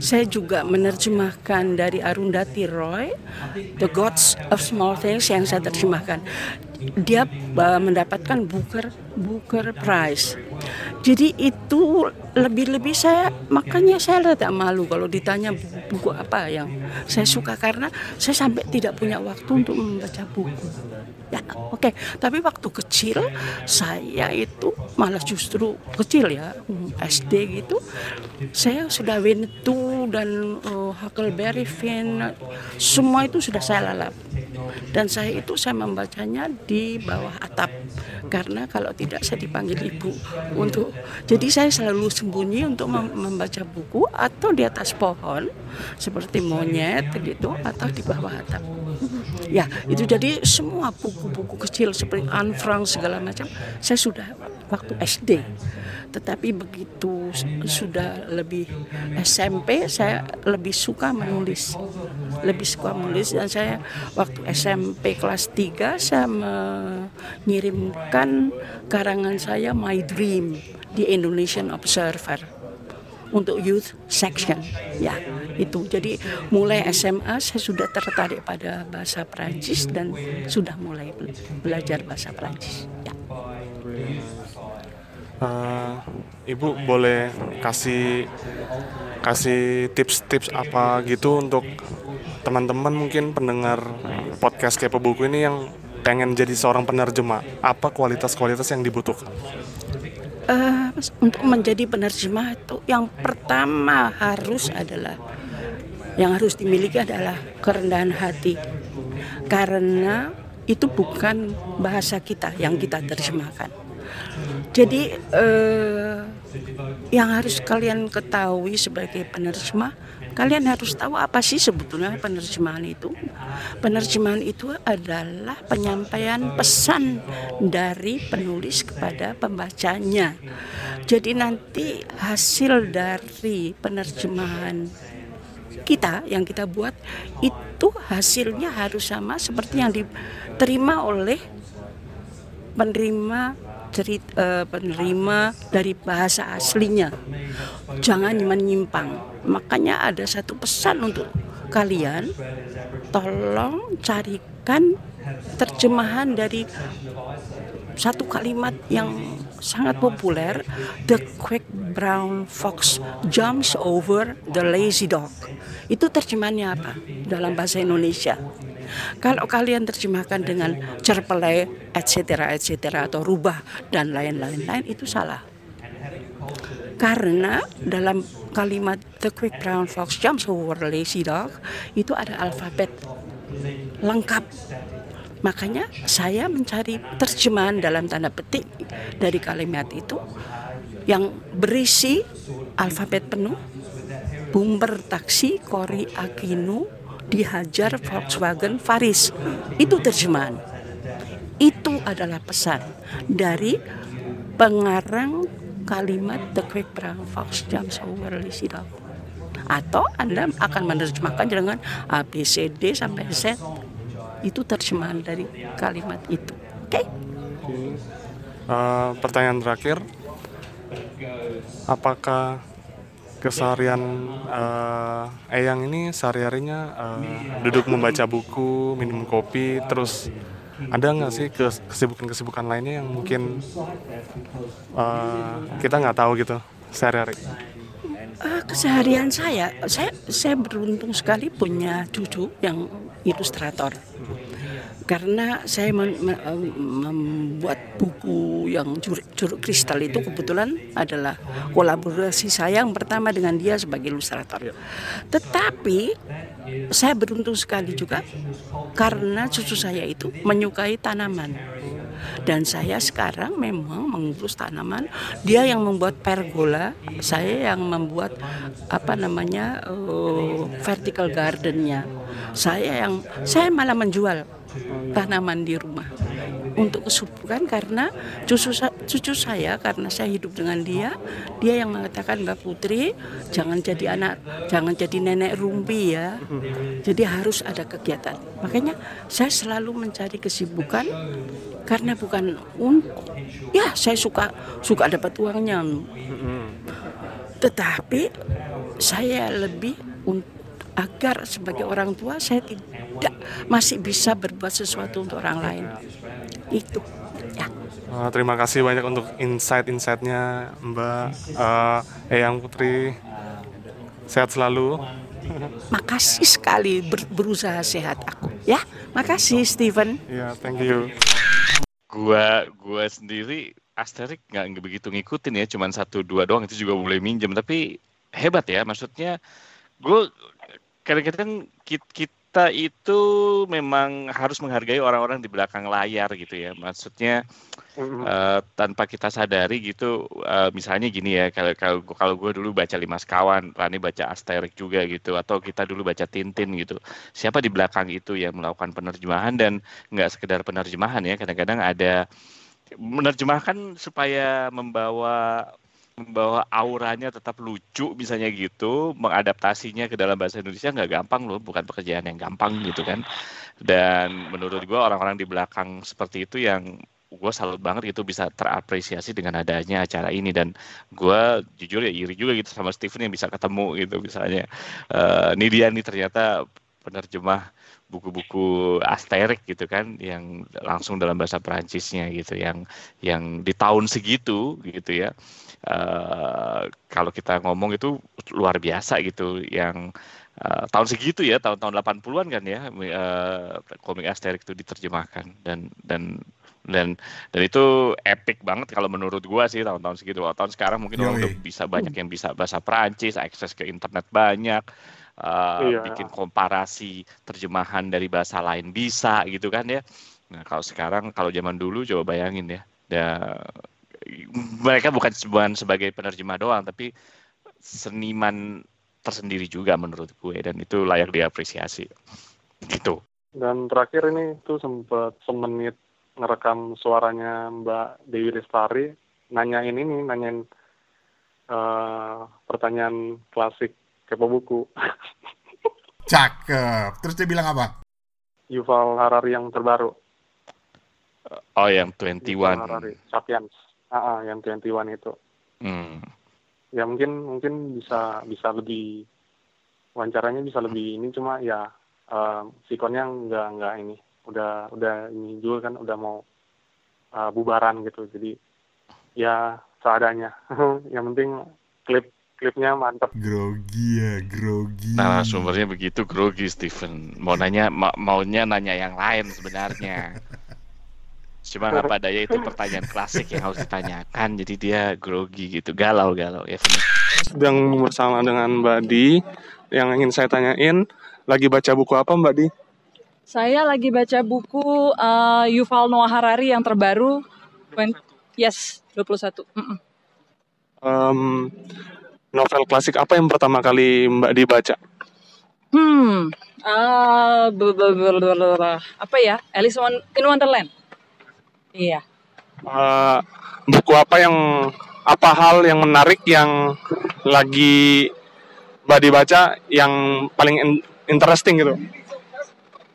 Saya juga menerjemahkan dari Arundhati Roy, The Gods of Small Things yang saya terjemahkan. Dia uh, mendapatkan Booker Booker Prize. Jadi itu lebih-lebih saya makanya saya rada malu kalau ditanya buku, apa yang saya suka karena saya sampai tidak punya waktu untuk membaca buku. Ya, oke. Tapi waktu kecil saya itu malah justru kecil ya, hmm, SD gitu. Saya sudah Winnetou dan uh, Huckleberry Finn, semua itu sudah saya lalap. Dan saya itu saya membacanya di bawah atap karena kalau tidak saya dipanggil ibu untuk jadi saya selalu sembunyi untuk mem- membaca buku atau di atas pohon seperti monyet gitu atau di bawah atap. Ya, itu jadi semua buku-buku kecil seperti Anne Frank segala macam saya sudah waktu SD. Tetapi begitu sudah lebih SMP saya lebih suka menulis. Lebih suka menulis dan saya waktu SMP kelas 3 saya mengirimkan karangan saya My Dream di Indonesian Observer untuk youth section ya itu jadi mulai SMA saya sudah tertarik pada bahasa Prancis dan sudah mulai bela- belajar bahasa Prancis ya. Eh, Ibu boleh kasih kasih tips-tips apa gitu untuk teman-teman mungkin pendengar podcast Kepo Buku ini yang pengen jadi seorang penerjemah. Apa kualitas-kualitas yang dibutuhkan? Eh, untuk menjadi penerjemah itu yang pertama harus adalah yang harus dimiliki adalah kerendahan hati karena itu bukan bahasa kita yang kita terjemahkan jadi eh, yang harus kalian ketahui sebagai penerjemah kalian harus tahu apa sih sebetulnya penerjemahan itu. Penerjemahan itu adalah penyampaian pesan dari penulis kepada pembacanya. Jadi nanti hasil dari penerjemahan kita yang kita buat itu hasilnya harus sama seperti yang diterima oleh penerima cerita penerima dari bahasa aslinya jangan menyimpang makanya ada satu pesan untuk kalian tolong carikan terjemahan dari satu kalimat yang sangat populer the quick brown fox jumps over the lazy dog. Itu terjemahannya apa dalam bahasa Indonesia? Kalau kalian terjemahkan dengan cerpelai, etc., etc., atau rubah dan lain-lain, lain itu salah. Karena dalam kalimat the quick brown fox jumps over lazy dog itu ada alfabet lengkap. Makanya saya mencari terjemahan dalam tanda petik dari kalimat itu yang berisi alfabet penuh bumper taksi Kori Akinu dihajar Volkswagen Faris. Itu terjemahan. Itu adalah pesan dari pengarang kalimat The Quick Brown Fox Jumps Over Lizzie. Atau Anda akan menerjemahkan dengan A, B, C, D sampai Z. Itu terjemahan dari kalimat itu. Oke? Okay? Uh, eh, pertanyaan terakhir, apakah keseharian uh, Eyang ini sehari-harinya uh, duduk membaca buku, minum kopi, terus ada nggak sih kesibukan-kesibukan lainnya yang mungkin uh, kita nggak tahu gitu sehari-hari? Uh, keseharian saya, saya saya beruntung sekali punya cucu yang ilustrator karena saya membuat buku yang curug, curug kristal itu kebetulan adalah kolaborasi saya yang pertama dengan dia sebagai ilustrator. Tetapi saya beruntung sekali juga karena cucu saya itu menyukai tanaman. Dan saya sekarang memang mengurus tanaman. Dia yang membuat pergola, saya yang membuat apa namanya uh, vertical gardennya. Saya yang saya malah menjual tanaman di rumah. Untuk kesuburan karena cucu cucu saya karena saya hidup dengan dia dia yang mengatakan Mbak Putri jangan jadi anak jangan jadi nenek rumpi ya. Jadi harus ada kegiatan. Makanya saya selalu mencari kesibukan karena bukan untuk ya saya suka suka dapat uangnya. Tetapi saya lebih untuk agar sebagai orang tua saya tidak masih bisa berbuat sesuatu untuk orang lain. Itu. Ya. Uh, terima kasih banyak untuk insight-insightnya Mbak uh, Eyang Putri. Sehat selalu. [laughs] Makasih sekali ber berusaha sehat aku. Ya, makasih Steven. Ya, yeah, thank you. Gua gua sendiri Asterix nggak begitu ngikutin ya, cuman satu dua doang itu juga boleh minjem. Tapi hebat ya, maksudnya gue kadang-kadang kita itu memang harus menghargai orang-orang di belakang layar gitu ya. Maksudnya mm-hmm. uh, tanpa kita sadari gitu, uh, misalnya gini ya, kalau kalau kalau gue dulu baca Lima Sekawan, Rani baca Asterix juga gitu, atau kita dulu baca Tintin gitu. Siapa di belakang itu yang melakukan penerjemahan dan nggak sekedar penerjemahan ya, kadang-kadang ada menerjemahkan supaya membawa membawa auranya tetap lucu misalnya gitu mengadaptasinya ke dalam bahasa Indonesia nggak gampang loh bukan pekerjaan yang gampang gitu kan. Dan menurut gue orang-orang di belakang seperti itu yang gue salut banget itu bisa terapresiasi dengan adanya acara ini. Dan gue jujur ya iri juga gitu sama Steven yang bisa ketemu gitu misalnya. Uh, ini dia nih ternyata penerjemah buku-buku Asterix gitu kan yang langsung dalam bahasa Perancisnya gitu yang yang di tahun segitu gitu ya uh, kalau kita ngomong itu luar biasa gitu yang uh, tahun segitu ya tahun-tahun 80-an kan ya uh, komik Asterix itu diterjemahkan dan dan dan dan itu epic banget kalau menurut gua sih tahun-tahun segitu. Tahun sekarang mungkin orang udah bisa banyak yang bisa bahasa Perancis, akses ke internet banyak, uh, iya. bikin komparasi terjemahan dari bahasa lain bisa gitu kan ya. Nah kalau sekarang kalau zaman dulu coba bayangin ya, ya mereka bukan bukan sebagai penerjemah doang tapi seniman tersendiri juga menurut gue dan itu layak diapresiasi. Gitu. Dan terakhir ini tuh sempat semenit ngerekam suaranya Mbak Dewi Lestari nanyain ini nanyain uh, pertanyaan klasik kepo buku. [laughs] Cakep. Terus dia bilang apa? Yuval Harari yang terbaru. Oh yang 21 Yuval Harari. Sapiens Ah, yang 21 itu. Hmm. Ya mungkin mungkin bisa bisa lebih wawancaranya bisa lebih ini cuma ya uh, sikonnya nggak nggak ini udah udah ini juga kan udah mau uh, bubaran gitu jadi ya seadanya [laughs] yang penting klip klipnya mantep Grogi ya, grogi. Nah, sumbernya begitu grogi Steven. Mau nanya ma- maunya nanya yang lain sebenarnya. [laughs] Cuma apa daya itu pertanyaan klasik yang harus ditanyakan. Jadi dia grogi gitu, galau-galau ya. Sedang bersama dengan Mbak Di. Yang ingin saya tanyain, lagi baca buku apa Mbak Di? Saya lagi baca buku uh, Yuval Noah Harari yang terbaru. When, yes, 21. Mm-mm. Em, novel klasik apa yang pertama kali Mbak Di baca? Hmm, uh, apa ya? Alice in Wonderland. Iya. Eh, buku apa yang apa hal yang menarik yang lagi Mbak Di baca yang paling in- interesting gitu?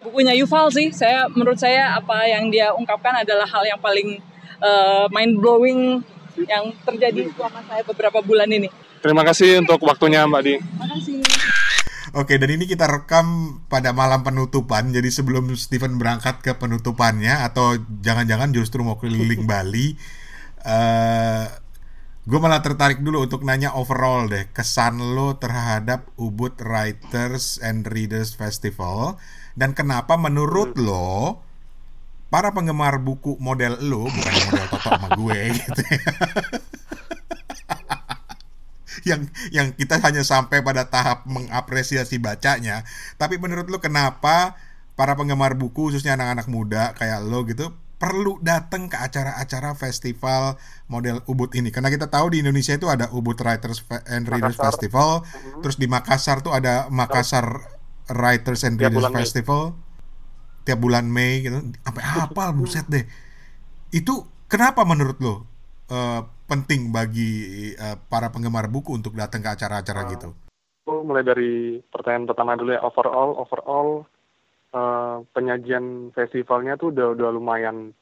Bukunya Yuval sih, saya menurut saya apa yang dia ungkapkan adalah hal yang paling uh, mind blowing yang terjadi selama saya beberapa bulan ini. Terima kasih untuk waktunya Mbak Di. Makasih. Oke, dan ini kita rekam pada malam penutupan. Jadi sebelum Steven berangkat ke penutupannya atau jangan-jangan justru mau keliling [laughs] Bali, eh gue malah tertarik dulu untuk nanya overall deh kesan lo terhadap Ubud Writers and Readers Festival dan kenapa menurut lo para penggemar buku model lo bukan model Toto sama gue [laughs] gitu ya. Yang yang kita hanya sampai pada tahap mengapresiasi bacanya. Tapi menurut lu kenapa para penggemar buku khususnya anak-anak muda kayak lo gitu perlu datang ke acara-acara festival model Ubud ini? Karena kita tahu di Indonesia itu ada Ubud Writers and Readers Makassar. Festival, terus di Makassar tuh ada Makassar Writers and Tiap Readers bulan Mei. Festival tiap bulan Mei gitu. Sampai hafal buset deh. Itu kenapa menurut lo eh, penting bagi eh, para penggemar buku untuk datang ke acara-acara Ah. gitu? Mulai dari pertanyaan pertama dulu ya overall overall eh, penyajian festivalnya tuh udah udah lumayan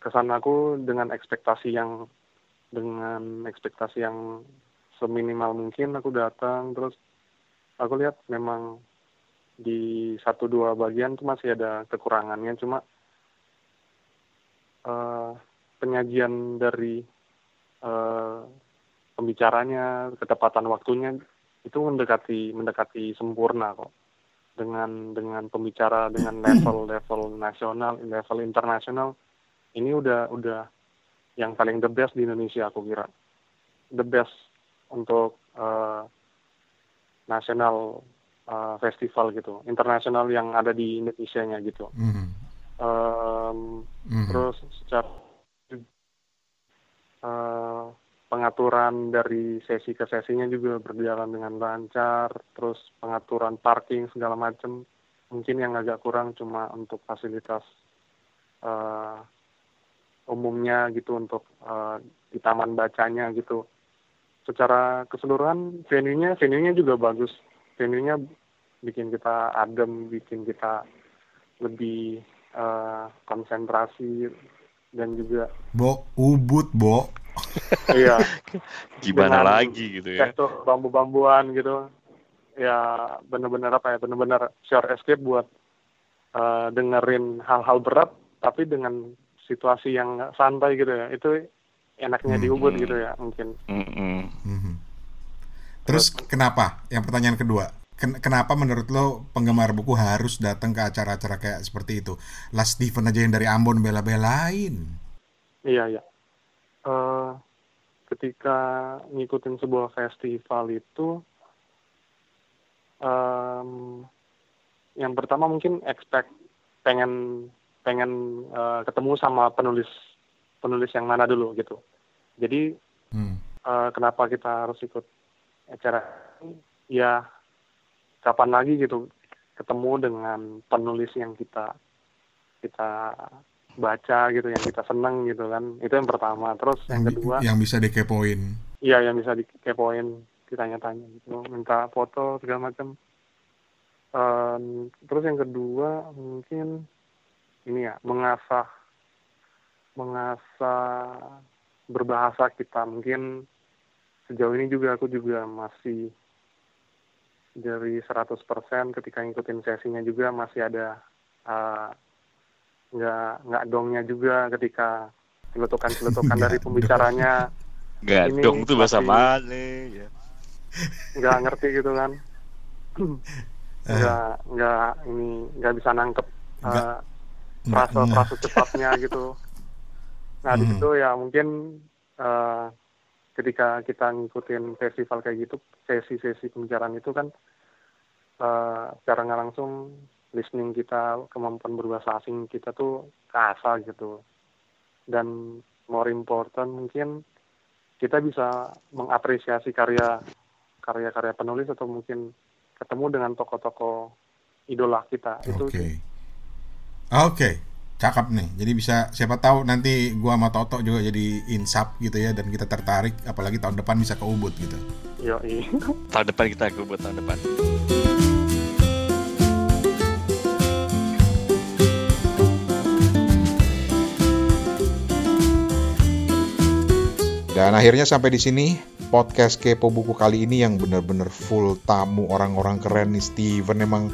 kesan aku dengan ekspektasi yang dengan ekspektasi yang seminimal mungkin aku datang terus aku lihat memang di satu dua bagian tuh masih ada kekurangannya cuma eh, penyajian dari eh, pembicaranya ketepatan waktunya itu mendekati mendekati sempurna kok dengan dengan pembicara dengan [clears throat] level level nasional level internasional ini udah udah yang paling the best di Indonesia aku kira the best untuk eh, nasional eh, festival gitu internasional yang ada di Indonesia nya gitu Mhm. Em, Mhm. terus secara eh, pengaturan dari sesi ke sesinya juga berjalan dengan lancar terus pengaturan parking segala macam mungkin yang agak kurang cuma untuk fasilitas eh, umumnya gitu untuk eh, di taman bacanya gitu. Secara keseluruhan venue-nya venue-nya juga bagus. Venue-nya bikin kita adem bikin kita lebih eh, konsentrasi dan juga Bo, ubud, Bo. [laughs] iya Gimana Dengan lagi gitu ya? tekstur bambu-bambuan gitu ya benar-benar apa ya benar-benar share escape buat eh, dengerin hal-hal berat tapi dengan situasi yang santai gitu ya itu enaknya di Ubud gitu ya mungkin Mm-mm. Mhm. Terus kenapa? Yang pertanyaan kedua. Ken- kenapa menurut lo penggemar buku harus datang ke acara-acara kayak seperti itu? Lah Steven aja yang dari Ambon bela-belain. iya iya Eh, ketika ngikutin sebuah festival itu em, yang pertama mungkin expect pengen pengen eh, ketemu sama penulis penulis yang mana dulu gitu jadi Hmm. eh, kenapa kita harus ikut acara ya kapan lagi gitu ketemu dengan penulis yang kita kita baca gitu yang kita seneng gitu kan. Itu yang pertama. Terus yang bi- kedua yang bisa dikepoin. iya yang bisa dikepoin ditanya-tanya gitu. Minta foto segala macam Em, terus yang kedua mungkin ini ya mengasah mengasah berbahasa kita. Mungkin sejauh ini juga aku juga masih dari 100% ketika ngikutin sesinya juga masih ada eh, nggak nggak dongnya juga ketika [laughs] celetukan-celetukan dari Nggak pembicaranya Gadong Ini tuh bahasa mana ya? nggak ngerti gitu kan nggak nggak ini nggak bisa nangkep Nggak- uh, nggak frase ngeh. frase cepatnya gitu nah di Hmm. situ ya mungkin uh, ketika kita ngikutin festival kayak gitu sesi-sesi pembicaraan itu kan uh, secara nggak langsung listening kita kemampuan berbahasa asing kita tuh kasar gitu dan more important mungkin kita bisa mengapresiasi karya karya-karya penulis atau mungkin ketemu dengan tokoh-tokoh idola kita itu Oke. sih. Cakep nih. Jadi bisa siapa tahu nanti gua sama Toto juga jadi insap gitu ya dan kita tertarik apalagi tahun depan bisa ke Ubud gitu. [laughs] Tahun depan kita ke buat tahun depan. Dan akhirnya sampai di sini podcast Kepo Buku kali ini yang bener-bener full tamu orang-orang keren nih Steven emang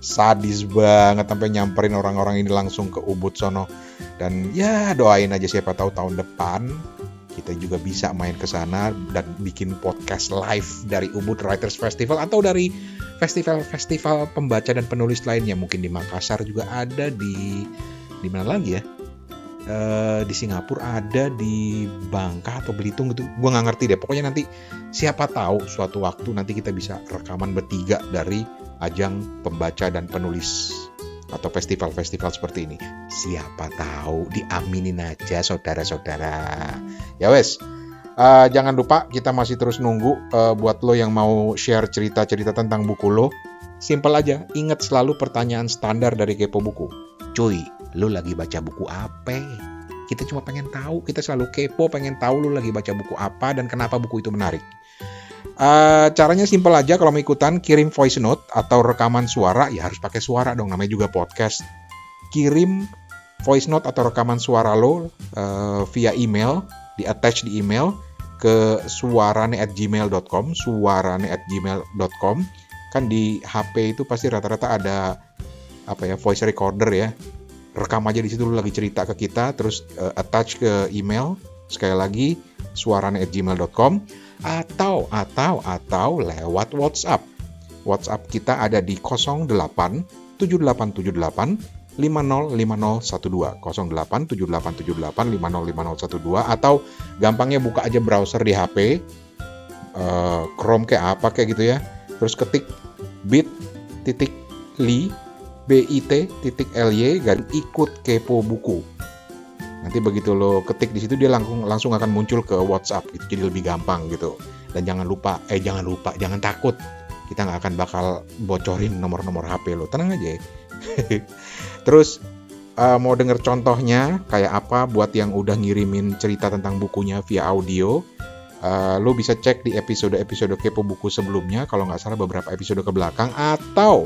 sadis banget sampai nyamperin orang-orang ini langsung ke Ubud sono. Dan ya doain aja siapa tahu tahun depan kita juga bisa main ke sana dan bikin podcast live dari Ubud Writers Festival atau dari festival-festival pembaca dan penulis lainnya. Mungkin di Makassar juga ada di di mana lagi ya? Eh, di Singapura ada di Bangka atau Belitung gitu. Gue nggak ngerti deh. Pokoknya nanti siapa tahu suatu waktu nanti kita bisa rekaman bertiga dari ajang pembaca dan penulis atau festival-festival seperti ini siapa tahu diaminin aja saudara-saudara ya wes Eh, jangan lupa kita masih terus nunggu eh, buat lo yang mau share cerita-cerita tentang buku lo Simpel aja, ingat selalu pertanyaan standar dari Kepo Buku. Cuy, lu lagi baca buku apa? Kita cuma pengen tahu, kita selalu kepo pengen tahu lu lagi baca buku apa dan kenapa buku itu menarik. Eh, caranya simpel aja kalau mau ikutan kirim voice note atau rekaman suara ya harus pakai suara dong namanya juga podcast. Kirim voice note atau rekaman suara lo eh, via email di attach di email ke suarane@gmail.com suarane@gmail.com kan di HP itu pasti rata-rata ada apa ya voice recorder ya. Rekam aja di situ lu lagi cerita ke kita terus eh, attach ke email. Sekali lagi suarane@gmail.com atau atau atau lewat WhatsApp. WhatsApp kita ada di 08 7878 505012 08 7878 505012 atau gampangnya buka aja browser di HP eh, Chrome kayak apa kayak gitu ya. Terus ketik bit titik li bit titik dan ikut kepo buku nanti begitu lo ketik di situ dia langsung langsung akan muncul ke WhatsApp gitu jadi lebih gampang gitu. Dan jangan lupa eh jangan lupa jangan takut. Kita nggak akan bakal bocorin nomor-nomor HP lo. Tenang aja. [laughs] Terus eh, mau denger contohnya kayak apa buat yang udah ngirimin cerita tentang bukunya via audio Uh, lo bisa cek di episode-episode kepo buku sebelumnya kalau nggak salah beberapa episode ke belakang atau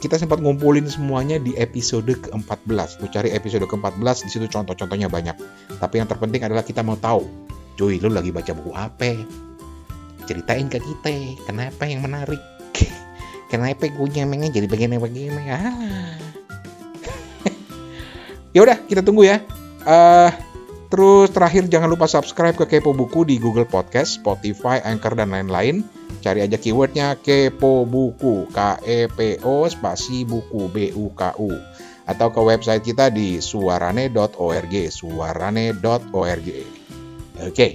kita sempat ngumpulin semuanya di episode ke-14. Lo cari episode ke-14 di situ contoh-contohnya banyak. Tapi yang terpenting adalah kita mau tahu, cuy, lo lagi baca buku apa? Ceritain ke kita, kenapa yang menarik? [laughs] kenapa gue nyemengnya jadi begini-begini? Ah. [laughs] ya udah, kita tunggu ya. Eh Terus terakhir jangan lupa subscribe ke Kepo Buku di Google Podcast, Spotify, Anchor, dan lain-lain. Cari aja keywordnya Kepo Buku, K-E-P-O spasi buku, B-U-K-U. Atau ke website kita di suarane.org, suarane.org. Oke,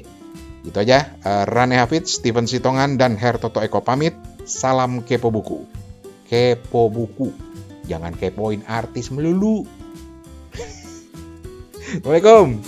itu aja. Eh, Rane Hafid, Steven Sitongan, dan Her Toto Eko pamit. Salam Kepo Buku. Kepo Buku. Jangan kepoin artis melulu. [laughs] Assalamualaikum.